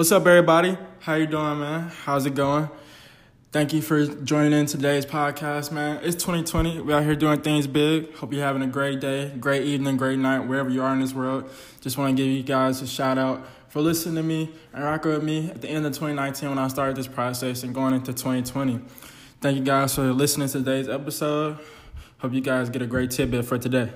What's up, everybody? How you doing, man? How's it going? Thank you for joining in today's podcast, man. It's 2020. We're out here doing things big. Hope you're having a great day, great evening, great night, wherever you are in this world. Just want to give you guys a shout out for listening to me and rocking with me at the end of 2019 when I started this process and going into 2020. Thank you guys for listening to today's episode. Hope you guys get a great tidbit for today.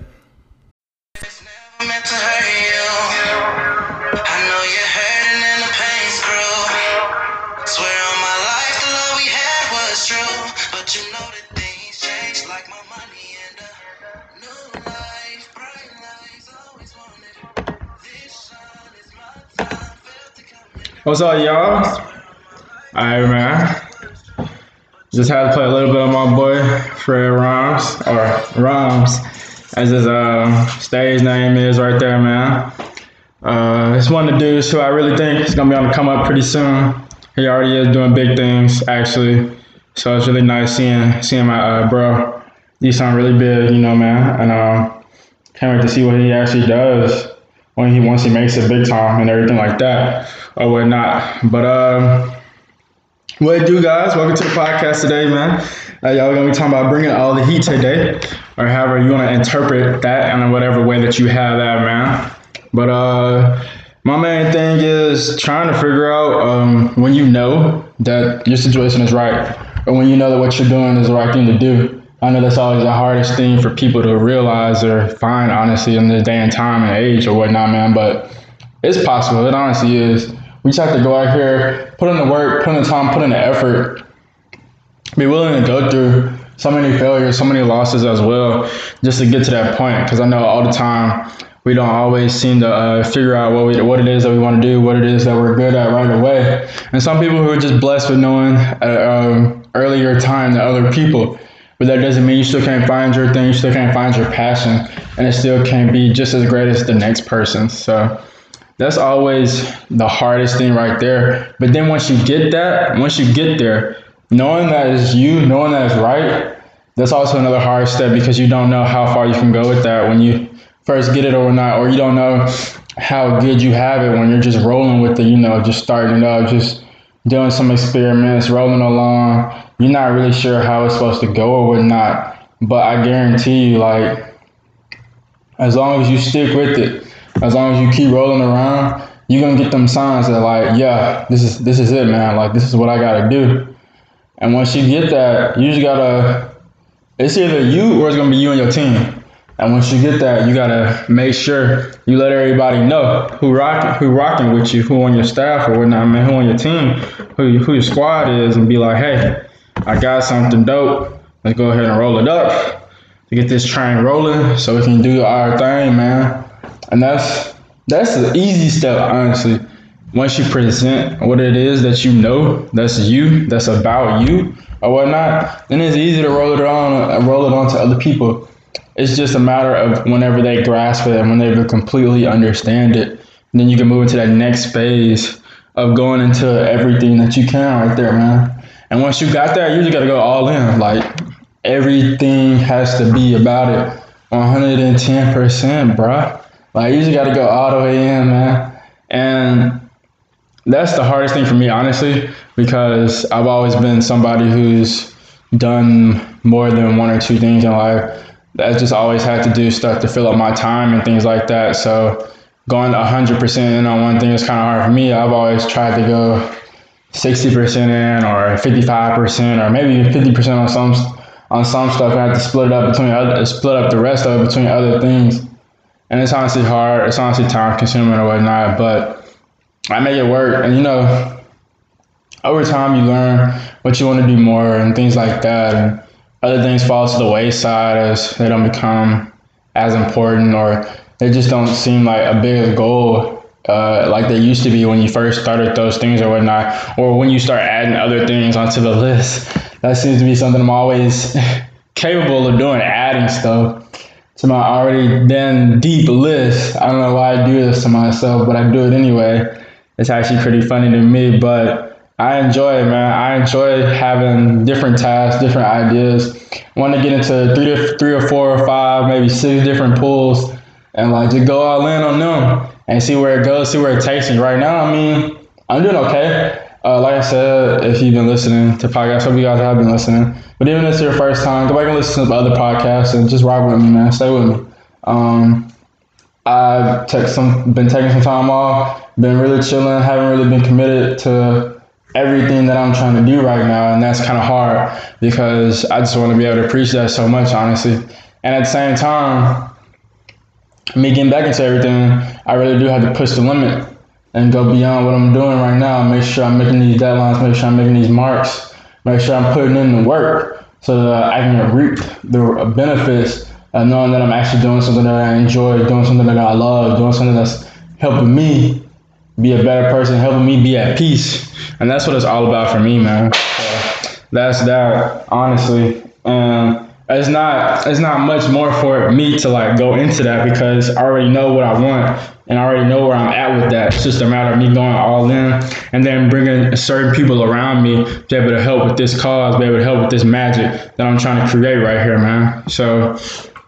What's up, y'all? Alright, man. Just had to play a little bit of my boy Fred Rhymes, or Rhymes, as his uh, stage name is right there, man. Uh, it's one of the dudes who I really think is gonna be on the come up pretty soon. He already is doing big things, actually. So it's really nice seeing seeing my uh, bro. He sound really big, you know, man. And uh, can't wait to see what he actually does when he once he makes it big time and everything like that or whatnot. But um, what it do, guys? Welcome to the podcast today, man. Uh, y'all gonna be talking about bringing all the heat today, or however you want to interpret that and in whatever way that you have that, man. But uh, my main thing is trying to figure out um, when you know that your situation is right, or when you know that what you're doing is the right thing to do. I know that's always the hardest thing for people to realize or find, honestly, in this day and time and age or whatnot, man. But it's possible. It honestly is. We just have to go out here, put in the work, put in the time, put in the effort, be willing to go through so many failures, so many losses as well, just to get to that point. Because I know all the time we don't always seem to uh, figure out what we, what it is that we want to do, what it is that we're good at right away. And some people who are just blessed with knowing at um, earlier time than other people. But that doesn't mean you still can't find your thing, you still can't find your passion, and it still can't be just as great as the next person. So that's always the hardest thing right there. But then once you get that, once you get there, knowing that is you, knowing that is right, that's also another hard step because you don't know how far you can go with that when you first get it or not, or you don't know how good you have it when you're just rolling with it, you know, just starting up, just doing some experiments, rolling along, you're not really sure how it's supposed to go or whatnot. But I guarantee you, like, as long as you stick with it, as long as you keep rolling around, you're gonna get them signs that like, yeah, this is this is it, man. Like this is what I gotta do. And once you get that, you just gotta it's either you or it's gonna be you and your team. And once you get that, you gotta make sure you let everybody know who rocking, who rocking with you, who on your staff or whatnot, man, who on your team, who who your squad is, and be like, hey, I got something dope. Let's go ahead and roll it up to get this train rolling so we can do our thing, man. And that's that's the easy step, honestly. Once you present what it is that you know, that's you, that's about you or whatnot, then it's easy to roll it on, roll it on to other people. It's just a matter of whenever they grasp it and when they completely understand it, then you can move into that next phase of going into everything that you can right there, man. And once you got that, you just gotta go all in. Like everything has to be about it 110%, bro. Like you just gotta go all the way in, man. And that's the hardest thing for me, honestly, because I've always been somebody who's done more than one or two things in life. I just always had to do stuff to fill up my time and things like that. So going 100% in on one thing is kind of hard for me. I've always tried to go 60% in or 55% or maybe 50% on some on some stuff. I have to split it up between other, split up the rest of it between other things. And it's honestly hard. It's honestly time consuming or whatnot, but I make it work. And you know, over time you learn what you want to do more and things like that. And other things fall to the wayside as they don't become as important or they just don't seem like a big goal uh, like they used to be when you first started those things or whatnot, or when you start adding other things onto the list. That seems to be something I'm always capable of doing, adding stuff to my already then deep list. I don't know why I do this to myself, but I do it anyway. It's actually pretty funny to me, but I enjoy it, man. I enjoy having different tasks, different ideas. I want to get into three, three or four or five, maybe six different pools, and like just go all in on them and see where it goes, see where it takes me. Right now, I mean, I'm doing okay. Uh, like I said, if you've been listening to podcasts, hope you guys have been listening. But even if it's your first time, go back and listen to other podcasts and just rock with me, man. Stay with me. Um, I've some, been taking some time off, been really chilling, haven't really been committed to everything that I'm trying to do right now, and that's kind of hard because I just want to be able to preach that so much, honestly. And at the same time, me getting back into everything, I really do have to push the limit and go beyond what I'm doing right now. Make sure I'm making these deadlines, make sure I'm making these marks, make sure I'm putting in the work so that I can reap the benefits of knowing that I'm actually doing something that I enjoy, doing something that I love, doing something that's helping me be a better person, helping me be at peace. And that's what it's all about for me, man. So that's that, honestly. And it's not it's not much more for me to like go into that because I already know what I want and I already know where I'm at with that. It's just a matter of me going all in and then bringing certain people around me to be able to help with this cause, be able to help with this magic that I'm trying to create right here, man. So,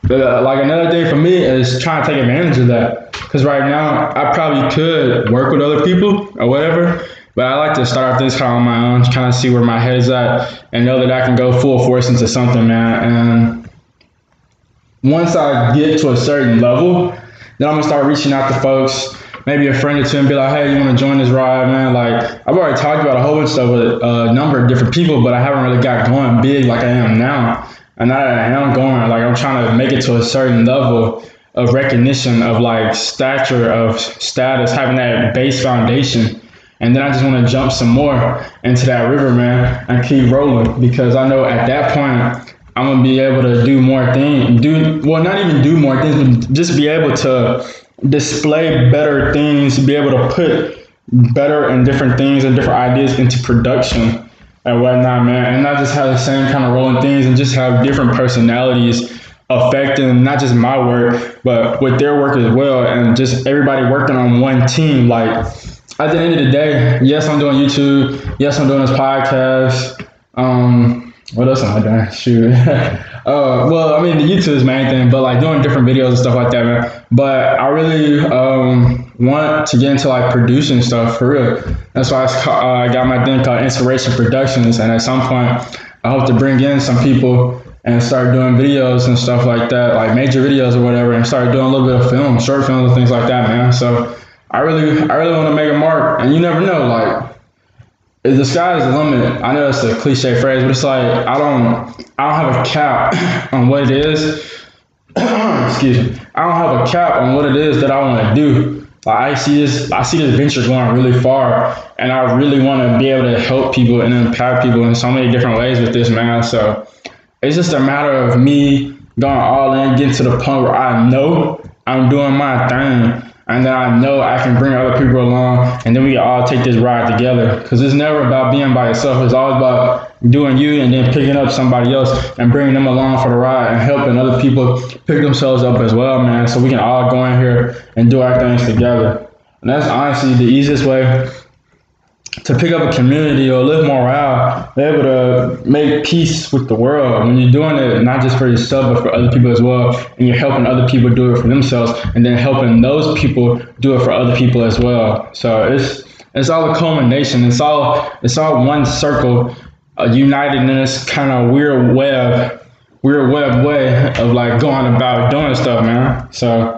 uh, like another thing for me is trying to take advantage of that because right now I probably could work with other people or whatever. But I like to start off this kind on my own, kind of see where my head is at, and know that I can go full force into something, man. And once I get to a certain level, then I'm gonna start reaching out to folks, maybe a friend or two, and be like, "Hey, you want to join this ride, man?" Like I've already talked about a whole bunch of stuff with a number of different people, but I haven't really got going big like I am now. And now that I am going, like I'm trying to make it to a certain level of recognition, of like stature, of status, having that base foundation. And then I just want to jump some more into that river, man, and keep rolling because I know at that point I'm gonna be able to do more things. Do well, not even do more things, but just be able to display better things, be able to put better and different things and different ideas into production and whatnot, man. And not just have the same kind of rolling things and just have different personalities affecting not just my work, but with their work as well. And just everybody working on one team. Like at the end of the day, yes, I'm doing YouTube. Yes, I'm doing this podcast. Um, what else am I doing? Shoot. uh, well, I mean, the YouTube is main thing, but like doing different videos and stuff like that, man. But I really um, want to get into like producing stuff for real. That's why I, uh, I got my thing called Inspiration Productions, and at some point, I hope to bring in some people and start doing videos and stuff like that, like major videos or whatever, and start doing a little bit of film, short films and things like that, man. So I really, I really want to make a mark, and you never know, like the sky is the limit. I know it's a cliche phrase, but it's like I don't I don't have a cap on what it is. Excuse me. I don't have a cap on what it is that I want to do. Like I see this I see this venture going really far and I really want to be able to help people and impact people in so many different ways with this man. So it's just a matter of me going all in, getting to the point where I know I'm doing my thing and then I know I can bring other people along, and then we all take this ride together. Because it's never about being by yourself. It's always about doing you and then picking up somebody else and bringing them along for the ride and helping other people pick themselves up as well, man. So we can all go in here and do our things together. And that's honestly the easiest way to pick up a community or live morale, be able to make peace with the world. When you're doing it not just for yourself but for other people as well, and you're helping other people do it for themselves, and then helping those people do it for other people as well. So it's it's all a culmination. It's all it's all one circle, uh, united in this kind of weird web, weird web way of like going about doing stuff, man. So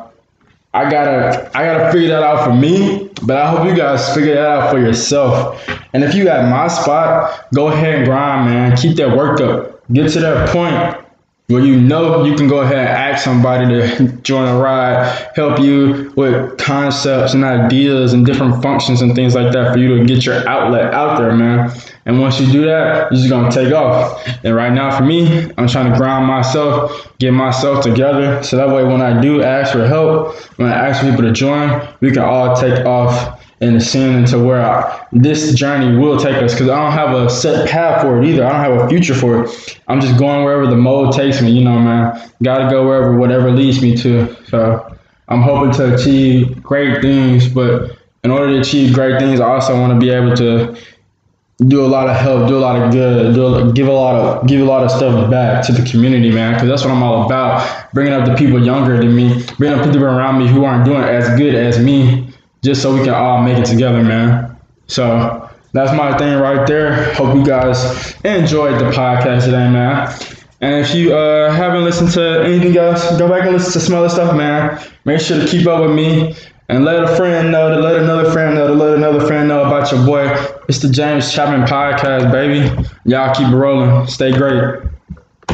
I gotta I gotta figure that out for me, but I hope you guys figure that out for yourself. And if you at my spot, go ahead and grind, man. Keep that work up. Get to that point where you know you can go ahead and ask somebody to join a ride, help you with concepts and ideas and different functions and things like that for you to get your outlet out there, man. And once you do that, you're just gonna take off. And right now, for me, I'm trying to grind myself, get myself together, so that way when I do ask for help, when I ask people to join, we can all take off and ascend into where I, this journey will take us because I don't have a set path for it either. I don't have a future for it. I'm just going wherever the mode takes me, you know, man. Got to go wherever whatever leads me to. So I'm hoping to achieve great things, but in order to achieve great things, I also want to be able to do a lot of help, do a lot of good, do a, give a lot of give a lot of stuff back to the community, man. Because that's what I'm all about. Bringing up the people younger than me, bringing up people around me who aren't doing as good as me, just so we can all make it together, man. So that's my thing right there. Hope you guys enjoyed the podcast today, man. And if you uh, haven't listened to anything else, go back and listen to some other stuff, man. Make sure to keep up with me and let a friend know, to let another friend know, to let another friend know about your boy. It's the James Chapman Podcast, baby. Y'all keep rolling. Stay great.